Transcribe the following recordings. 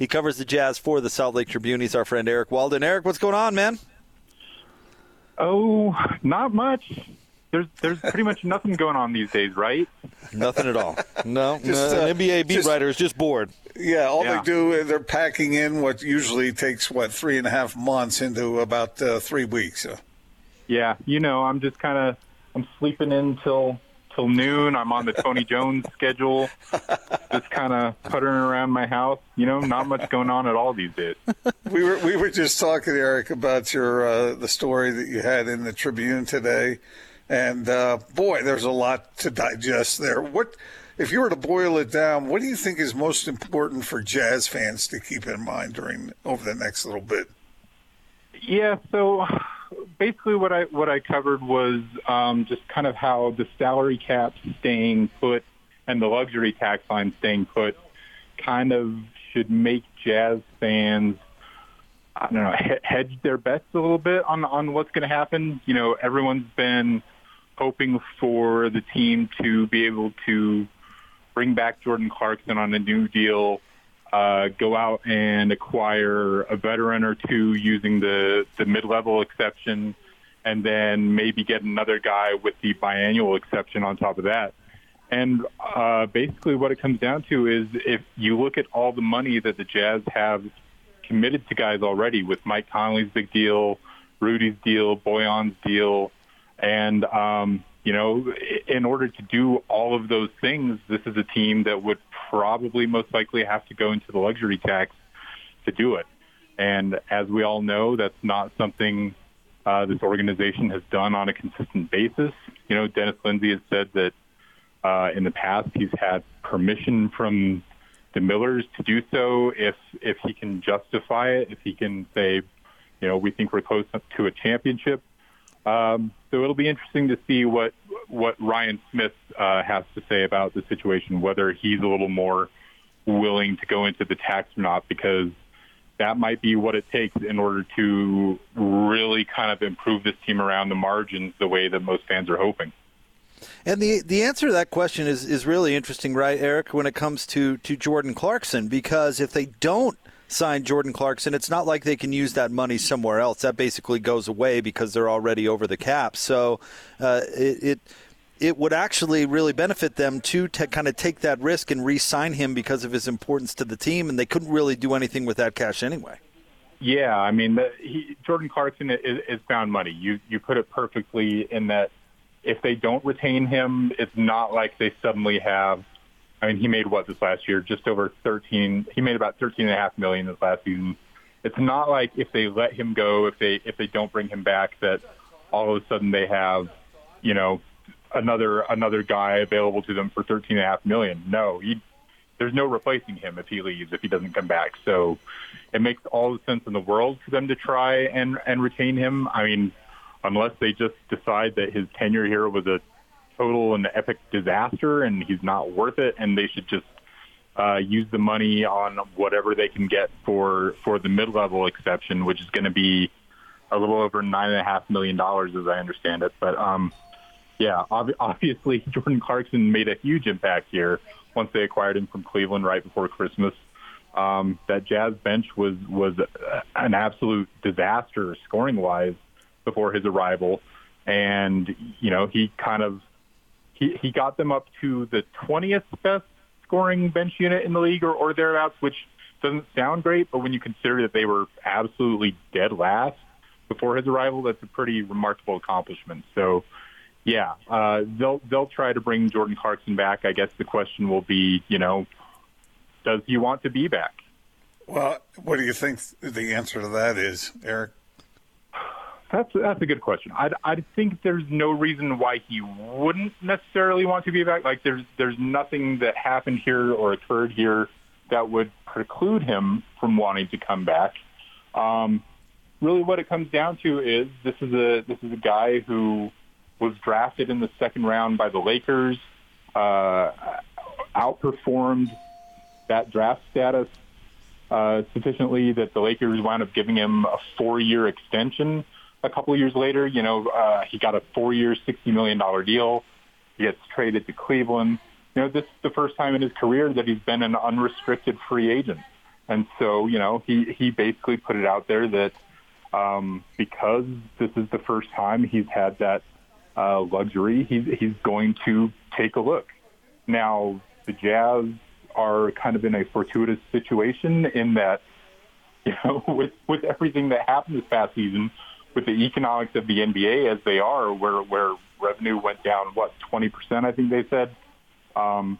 He covers the Jazz for the Salt Lake Tribune. He's our friend Eric Walden. Eric, what's going on, man? Oh, not much. There's there's pretty much nothing going on these days, right? Nothing at all. No, Just, no, uh, NBA beat just- writer is just bored. Yeah, all Yeah. they do is they're packing in what usually takes what three and a half months into about uh, three weeks. So. Yeah, you know, I'm just kind of I'm sleeping in till till noon. I'm on the Tony Jones schedule, just kind of puttering around my house. You know, not much going on at all these days. We were we were just talking, Eric, about your uh, the story that you had in the Tribune today, and uh, boy, there's a lot to digest there. What if you were to boil it down? What do you think is most important for Jazz fans to keep in mind during over the next little bit? Yeah, so basically what I what I covered was um, just kind of how the salary cap staying put and the luxury tax line staying put kind of should make Jazz fans I don't know he- hedge their bets a little bit on on what's going to happen. You know, everyone's been hoping for the team to be able to bring back Jordan Clarkson on a new deal uh, go out and acquire a veteran or two using the, the mid-level exception, and then maybe get another guy with the biannual exception on top of that. And uh, basically what it comes down to is if you look at all the money that the Jazz have committed to guys already with Mike Conley's big deal, Rudy's deal, Bojan's deal, and um, you know, in order to do all of those things, this is a team that would probably most likely have to go into the luxury tax to do it. And as we all know, that's not something uh, this organization has done on a consistent basis. You know, Dennis Lindsay has said that uh, in the past he's had permission from the Millers to do so if if he can justify it, if he can say, you know, we think we're close to a championship. Um, so it'll be interesting to see what what Ryan Smith uh, has to say about the situation, whether he's a little more willing to go into the tax or not, because that might be what it takes in order to really kind of improve this team around the margins the way that most fans are hoping. And the the answer to that question is is really interesting, right, Eric? When it comes to to Jordan Clarkson, because if they don't sign Jordan Clarkson, it's not like they can use that money somewhere else. That basically goes away because they're already over the cap. So uh, it. it it would actually really benefit them to, to kind of take that risk and re-sign him because of his importance to the team, and they couldn't really do anything with that cash anyway. Yeah, I mean, the, he, Jordan Clarkson is, is found money. You you put it perfectly in that if they don't retain him, it's not like they suddenly have. I mean, he made what this last year? Just over thirteen. He made about thirteen and a half million this last season. It's not like if they let him go, if they if they don't bring him back, that all of a sudden they have, you know, another another guy available to them for thirteen and a half million. No, he there's no replacing him if he leaves if he doesn't come back. So it makes all the sense in the world for them to try and and retain him. I mean, unless they just decide that his tenure here was a total and epic disaster and he's not worth it, and they should just uh, use the money on whatever they can get for for the mid level exception, which is going to be a little over nine and a half million dollars, as I understand it. But um, yeah, ob- obviously Jordan Clarkson made a huge impact here once they acquired him from Cleveland right before Christmas. Um, that Jazz bench was was an absolute disaster scoring wise before his arrival, and you know he kind of he got them up to the 20th best scoring bench unit in the league or, or thereabouts, which doesn't sound great, but when you consider that they were absolutely dead last before his arrival, that's a pretty remarkable accomplishment. So, yeah, uh, they'll they'll try to bring Jordan Clarkson back. I guess the question will be, you know, does he want to be back? Well, what do you think the answer to that is, Eric? That's that's a good question. I I think there's no reason why he wouldn't necessarily want to be back. Like there's there's nothing that happened here or occurred here that would preclude him from wanting to come back. Um, really, what it comes down to is this is a this is a guy who was drafted in the second round by the Lakers, uh, outperformed that draft status uh, sufficiently that the Lakers wound up giving him a four-year extension. A couple of years later, you know, uh, he got a four-year, sixty million dollar deal. He gets traded to Cleveland. You know, this is the first time in his career that he's been an unrestricted free agent, And so, you know, he, he basically put it out there that um, because this is the first time he's had that uh, luxury, he's, he's going to take a look. Now, the Jazz are kind of in a fortuitous situation in that, you know, with, with everything that happened this past season, with the economics of the NBA as they are, where, where revenue went down, what, 20%, I think they said, um,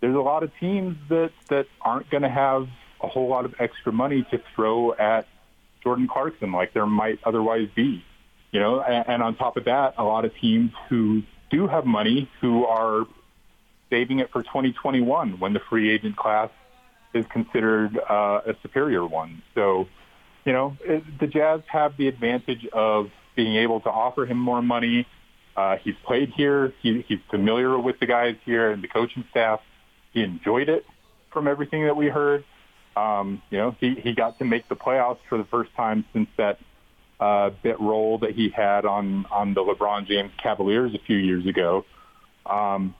there's a lot of teams that, that aren't going to have a whole lot of extra money to throw at Jordan Clarkson like there might otherwise be. You know, and, and on top of that, a lot of teams who do have money who are saving it for 2021 when the free agent class is considered uh, a superior one. So, you know, it, the Jazz have the advantage of being able to offer him more money. Uh, he's played here. He, he's familiar with the guys here and the coaching staff. He enjoyed it from everything that we heard. Um, you know, he, he got to make the playoffs for the first time since that uh, bit role that he had on, on the LeBron James Cavaliers a few years ago. Um,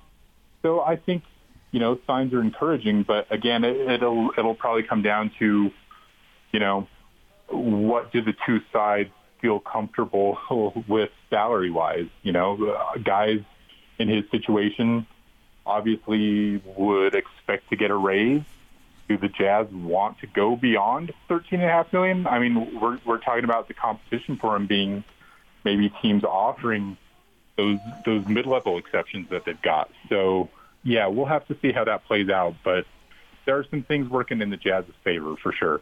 so I think, you know, signs are encouraging, but again, it, it'll, it'll probably come down to, you know, what do the two sides feel comfortable with salary wise? You know, guys in his situation obviously would expect to get a raise. Do the Jazz want to go beyond thirteen and a half million? I mean, we're we're talking about the competition for him being maybe teams offering those those mid level exceptions that they've got. So yeah, we'll have to see how that plays out. But there are some things working in the Jazz's favor for sure.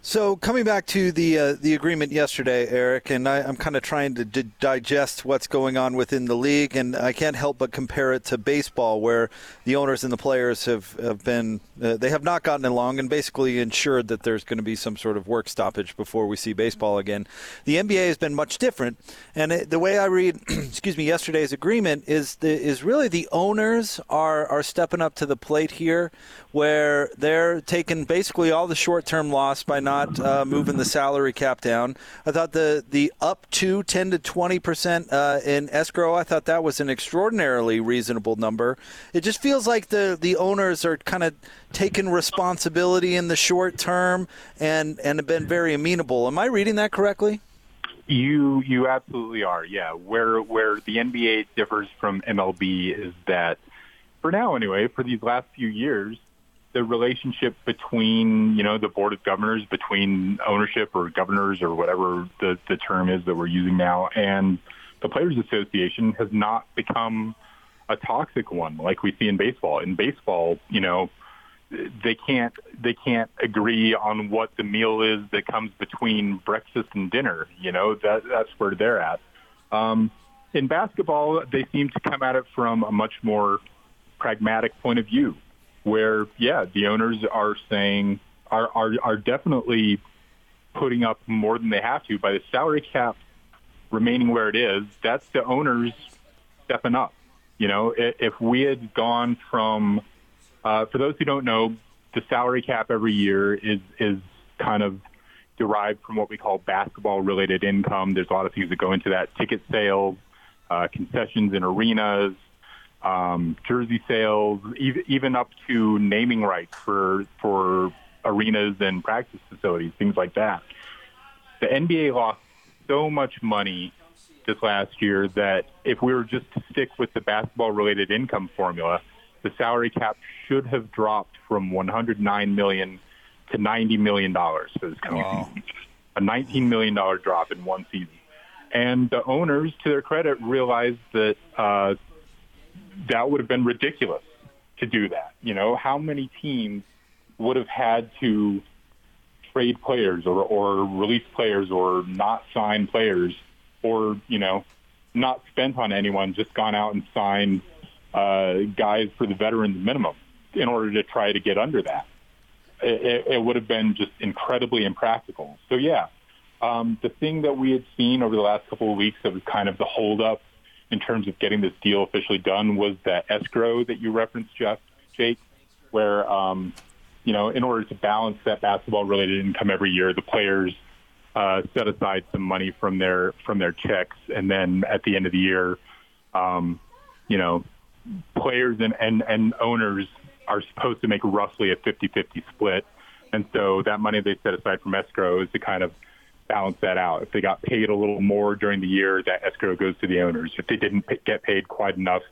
So coming back to the uh, the agreement yesterday, Eric, and I, am kind of trying to d- digest what's going on within the league, and I can't help but compare it to baseball, where the owners and the players have, have been uh, they have not gotten along, and basically ensured that there's going to be some sort of work stoppage before we see baseball again. The NBA has been much different, and it, the way I read, excuse me, yesterday's agreement is the, is really the owners are are stepping up to the plate here, where they're taking basically all the short term by not uh, moving the salary cap down. I thought the the up to 10 to 20 percent uh, in escrow. I thought that was an extraordinarily reasonable number. It just feels like the the owners are kind of taking responsibility in the short term and and have been very amenable. Am I reading that correctly? You you absolutely are. Yeah. Where where the NBA differs from MLB is that for now anyway, for these last few years, the relationship between you know the board of governors, between ownership or governors or whatever the the term is that we're using now, and the players association has not become a toxic one like we see in baseball. In baseball, you know, they can't they can't agree on what the meal is that comes between breakfast and dinner. You know, that that's where they're at. Um, in basketball, they seem to come at it from a much more pragmatic point of view where yeah, the owners are saying are are are definitely putting up more than they have to by the salary cap remaining where it is. That's the owners stepping up. You know, if we had gone from, uh, for those who don't know, the salary cap every year is is kind of derived from what we call basketball related income. There's a lot of things that go into that: ticket sales, uh, concessions in arenas, um, jersey sales, even up to naming rights for for arenas and practice facilities, things like that. The NBA lost so much money this last year that if we were just to stick with the basketball-related income formula, the salary cap should have dropped from 109 million to 90 million dollars for this coming wow. season. A 19 million dollar drop in one season. And the owners, to their credit, realized that uh, that would have been ridiculous to do that. You know, how many teams would have had to trade players or, or release players or not sign players or, you know, not spent on anyone, just gone out and signed uh, guys for the veterans minimum in order to try to get under that. It, it would have been just incredibly impractical. So yeah, um, the thing that we had seen over the last couple of weeks that was kind of the holdup in terms of getting this deal officially done was that escrow that you referenced, Jeff, Jake, where, um, you know, in order to balance that basketball-related income every year, the players uh, set aside some money from their from their checks, and then at the end of the year, um, you know, players and, and, and owners are supposed to make roughly a 50-50 split. And so that money they set aside from escrow is to kind of balance that out. If they got paid a little more during the year, that escrow goes to the owners. If they didn't get paid quite enough,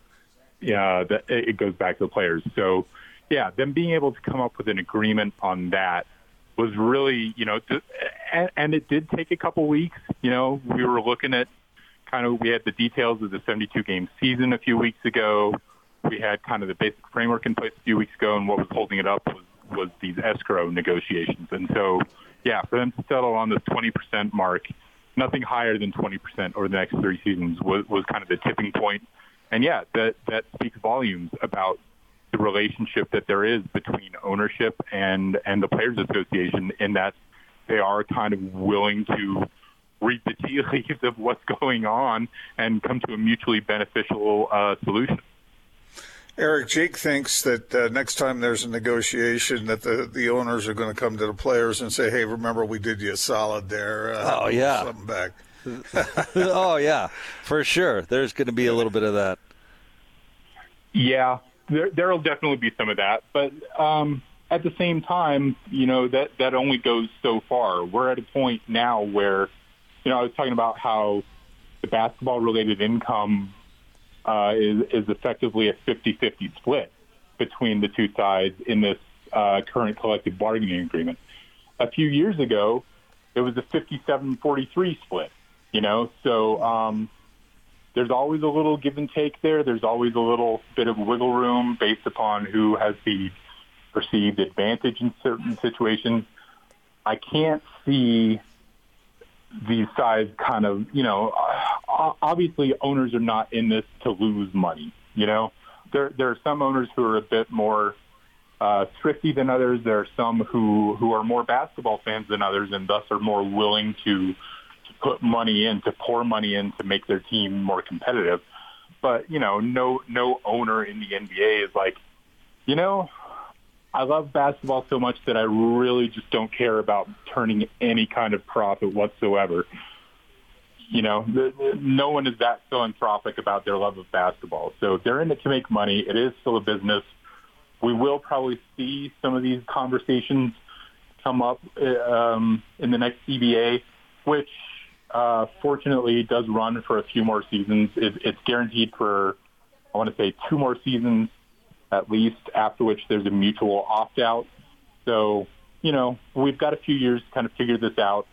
yeah, that it goes back to the players. So, yeah, them being able to come up with an agreement on that was really, you know, and, and it did take a couple weeks. You know, we were looking at kind of we had the details of the 72 game season a few weeks ago. We had kind of the basic framework in place a few weeks ago, and what was holding it up was was these escrow negotiations. And so, yeah, for them to settle on this 20% mark, nothing higher than 20% over the next three seasons was, was kind of the tipping point. And yeah, that that speaks volumes about the relationship that there is between ownership and and the players association in that they are kind of willing to read the tea leaves of what's going on and come to a mutually beneficial uh, solution. Eric Jake thinks that uh, next time there's a negotiation, that the, the owners are going to come to the players and say, "Hey, remember we did you a solid there. Uh, oh yeah, something back." oh yeah, for sure. There's going to be a little bit of that. Yeah, there there'll definitely be some of that, but um, at the same time, you know that that only goes so far. We're at a point now where, you know, I was talking about how the basketball related income uh, is is effectively a 50-50 split between the two sides in this uh, current collective bargaining agreement. A few years ago, it was a 57-43 split. You know, so um, there's always a little give and take there. There's always a little bit of wiggle room based upon who has the perceived advantage in certain situations. I can't see these sides kind of, you know, obviously owners are not in this to lose money. You know, there there are some owners who are a bit more uh, thrifty than others. There are some who who are more basketball fans than others, and thus are more willing to to put money in, to pour money in to make their team more competitive. But you know, no no owner in the NBA is like, you know, I love basketball so much that I really just don't care about turning any kind of profit whatsoever. You know, the, no one is that philanthropic about their love of basketball. So they're in it to make money. It is still a business. We will probably see some of these conversations come up um, in the next CBA, which uh, fortunately does run for a few more seasons. It, it's guaranteed for, I want to say, two more seasons at least, after which there's a mutual opt-out. So, you know, we've got a few years to kind of figure this out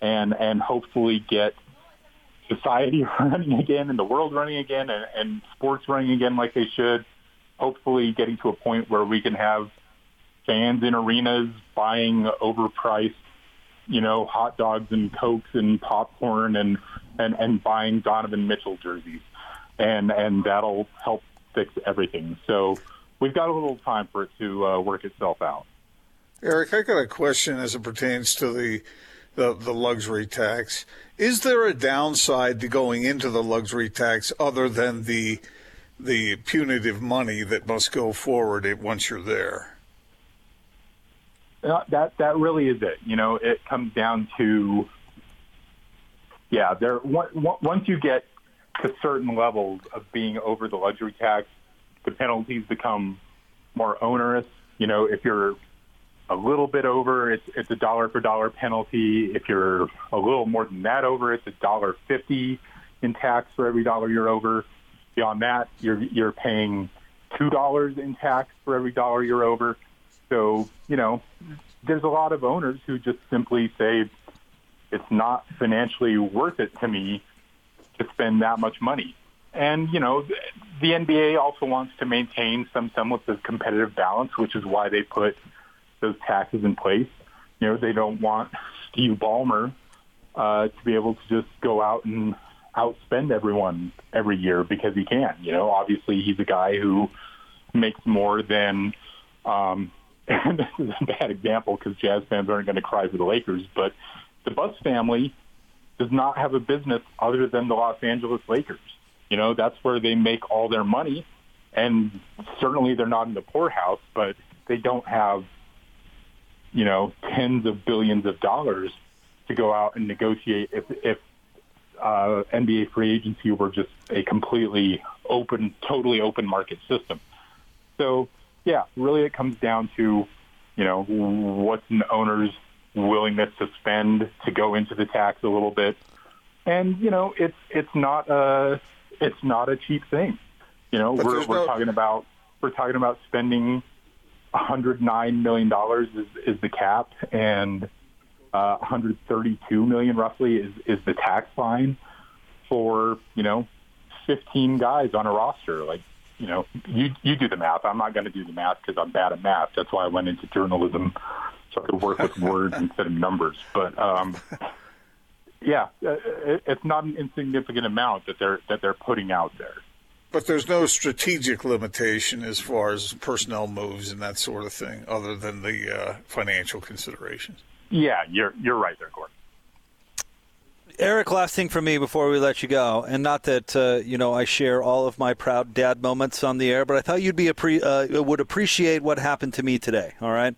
and, and hopefully get society running again and the world running again and, and sports running again like they should. Hopefully getting to a point where we can have fans in arenas buying overpriced, you know, hot dogs and cokes and popcorn and, and, and buying Donovan Mitchell jerseys. And, and that'll help fix everything. So, we've got a little time for it to uh, work itself out. Eric, I got a question as it pertains to the, the, the luxury tax. Is there a downside to going into the luxury tax other than the the punitive money that must go forward once you're there? Uh, that that really is it. You know, it comes down to yeah. There once you get to certain levels of being over the luxury tax, the penalties become more onerous. You know, if you're a little bit over, it's it's a dollar for dollar penalty. If you're a little more than that over, it's a dollar fifty in tax for every dollar you're over. Beyond that, you're you're paying two dollars in tax for every dollar you're over. So you know, there's a lot of owners who just simply say it's not financially worth it to me to spend that much money. And, you know, the NBA also wants to maintain some semblance of competitive balance, which is why they put those taxes in place. You know, they don't want Steve Ballmer uh, to be able to just go out and outspend everyone every year because he can. You know, obviously he's a guy who makes more than, um, and this is a bad example because Jazz fans aren't going to cry for the Lakers, but the Buss family does not have a business other than the Los Angeles Lakers. You know, that's where they make all their money. And certainly they're not in the poorhouse, but they don't have, you know, tens of billions of dollars to go out and negotiate if, if uh, NBA free agency were just a completely open, totally open market system. So, yeah, really it comes down to, you know, what's an owner's willingness to spend to go into the tax a little bit. And you know, it's it's not a it's not a cheap thing. You know, But we're we're no- talking about we're talking about spending 109 million dollars is, is the cap, and uh, 132 million roughly is is the tax line for you know 15 guys on a roster. Like you know, you you do the math. I'm not going to do the math because I'm bad at math. That's why I went into journalism, so I could work with words instead of numbers. But um, yeah, uh, it, it's not an insignificant amount that they're that they're putting out there. But there's no strategic limitation as far as personnel moves and that sort of thing, other than the uh, financial considerations. Yeah, you're you're right there, Gordon. Eric, last thing for me before we let you go, and not that uh, you know I share all of my proud dad moments on the air, but I thought you'd be appre- uh, would appreciate what happened to me today. All right.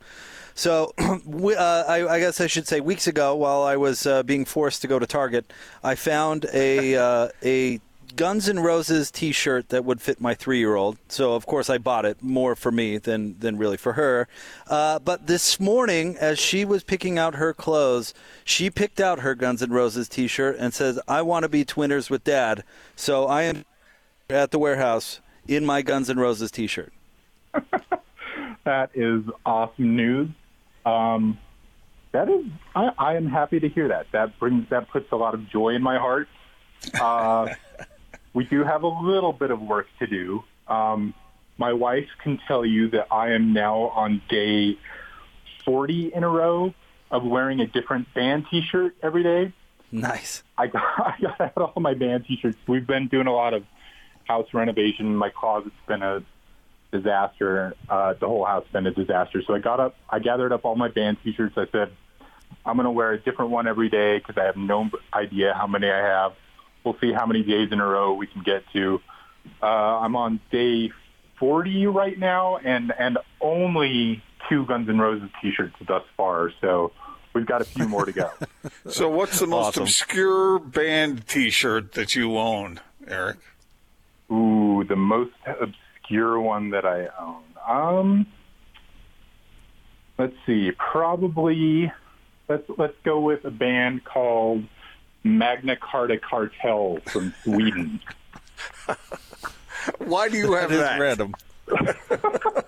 So, we, uh, I, I guess I should say, weeks ago, while I was uh, being forced to go to Target, I found a uh, a Guns N' Roses T-shirt that would fit my three-year-old. So, of course, I bought it more for me than than really for her. Uh, but this morning, as she was picking out her clothes, she picked out her Guns N' Roses T-shirt and says, "I want to be twinners with Dad." So I am at the warehouse in my Guns N' Roses T-shirt. That is awesome news. Um, that is, I, I am happy to hear that. That brings that puts a lot of joy in my heart. Uh, we do have a little bit of work to do. Um, my wife can tell you that I am now on day 40 in a row of wearing a different band T-shirt every day. Nice. I got, I got out all my band T-shirts. We've been doing a lot of house renovation. My closet's been a disaster. Uh, the whole house has been a disaster. So I got up, I gathered up all my band T-shirts. I said, I'm going to wear a different one every day because I have no idea how many I have. We'll see how many days in a row we can get to. Uh, I'm on day 40 right now, and and only two Guns N' Roses T-shirts thus far. So we've got a few more to go. So, what's the most Awesome. obscure band T-shirt that you own, Eric? Ooh, the most obscure one that I own. Um, let's see. Probably let's let's go with a band called Magna Carta Cartel from Sweden. Why do you have That is that? random.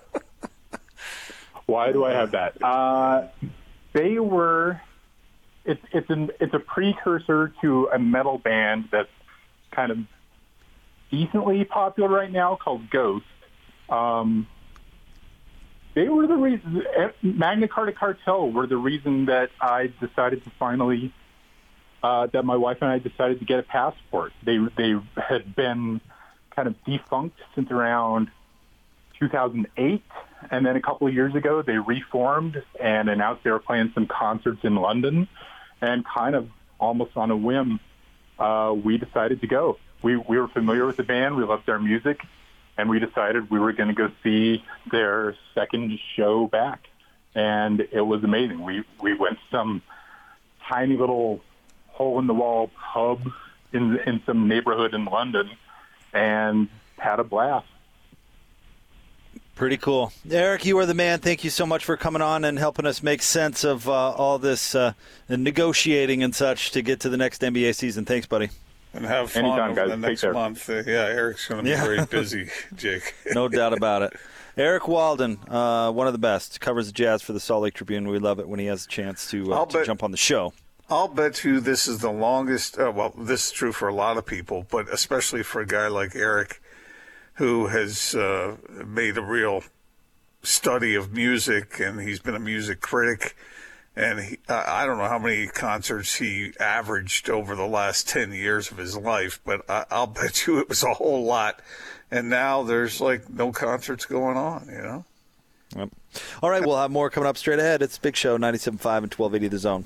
Why do I have that? Uh, they were. It's it's an it's a precursor to a metal band that's kind of decently popular right now called Ghost. Um, they were the reason. Magna Carta Cartel were the reason that I decided to finally. Uh, that my wife and I decided to get a passport. They they had been kind of defunct since around 2008, and then a couple of years ago they reformed and announced they were playing some concerts in London, and kind of almost on a whim, uh, we decided to go. We we were familiar with the band, we loved their music, and we decided we were going to go see their second show back, and it was amazing. We we went some tiny little hole in the wall pub in in some neighborhood in London, and had a blast. Pretty cool. Eric, you are the man. Thank you so much for coming on and helping us make sense of uh, all this uh, negotiating and such to get to the next NBA season. Thanks, buddy. And have fun Anytime, over guys. the next care. month. Uh, yeah, Eric's going to be Yeah. very busy, Jake. No doubt about it. Eric Walden, uh, one of the best, covers the Jazz for the Salt Lake Tribune. We love it when he has a chance to, uh, to bet- jump on the show. I'll bet you this is the longest. Uh, well, this is true for a lot of people, but especially for a guy like Eric, who has uh, made a real study of music, and he's been a music critic. And he, I don't know how many concerts he averaged over the last ten years of his life, but I, I'll bet you it was a whole lot. And now there's like no concerts going on, you know. Yep. All right, we'll have more coming up straight ahead. It's Big Show, 97.5 and 1280 The Zone.